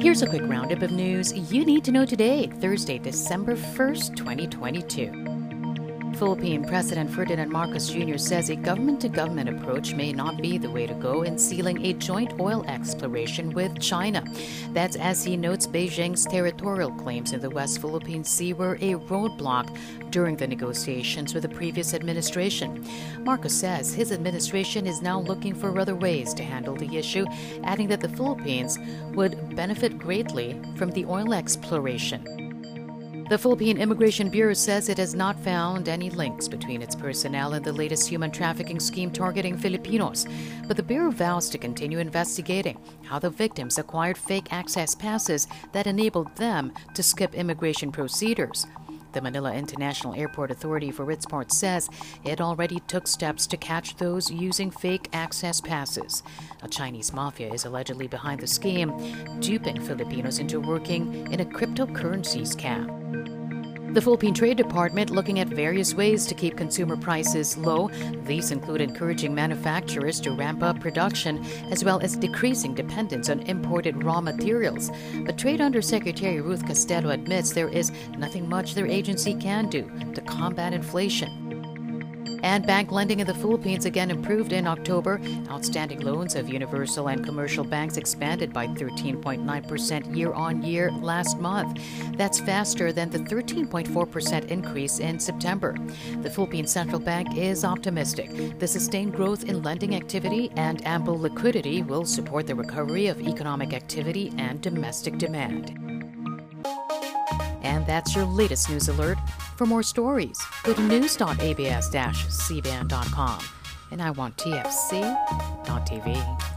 Here's a quick roundup of news you need to know today, Thursday, December 1st, 2022. Philippine President Ferdinand Marcos Jr. says a government to government approach may not be the way to go in sealing a joint oil exploration with China. That's as he notes Beijing's territorial claims in the West Philippine Sea were a roadblock during the negotiations with the previous administration. Marcos says his administration is now looking for other ways to handle the issue, adding that the Philippines would benefit greatly from the oil exploration. The Philippine Immigration Bureau says it has not found any links between its personnel and the latest human trafficking scheme targeting Filipinos, but the Bureau vows to continue investigating how the victims acquired fake access passes that enabled them to skip immigration procedures. The Manila International Airport Authority, for its part, says it already took steps to catch those using fake access passes. A Chinese mafia is allegedly behind the scheme, duping Filipinos into working in a cryptocurrency scam. The Philippine Trade Department looking at various ways to keep consumer prices low. These include encouraging manufacturers to ramp up production as well as decreasing dependence on imported raw materials. But Trade Undersecretary Ruth Castelo admits there is nothing much their agency can do to combat inflation. And bank lending in the Philippines again improved in October. Outstanding loans of universal and commercial banks expanded by 13.9% year on year last month. That's faster than the 13.4% increase in September. The Philippine Central Bank is optimistic. The sustained growth in lending activity and ample liquidity will support the recovery of economic activity and domestic demand. And that's your latest news alert. For more stories, go to news.abs-cbn.com. And I want TFC.tv.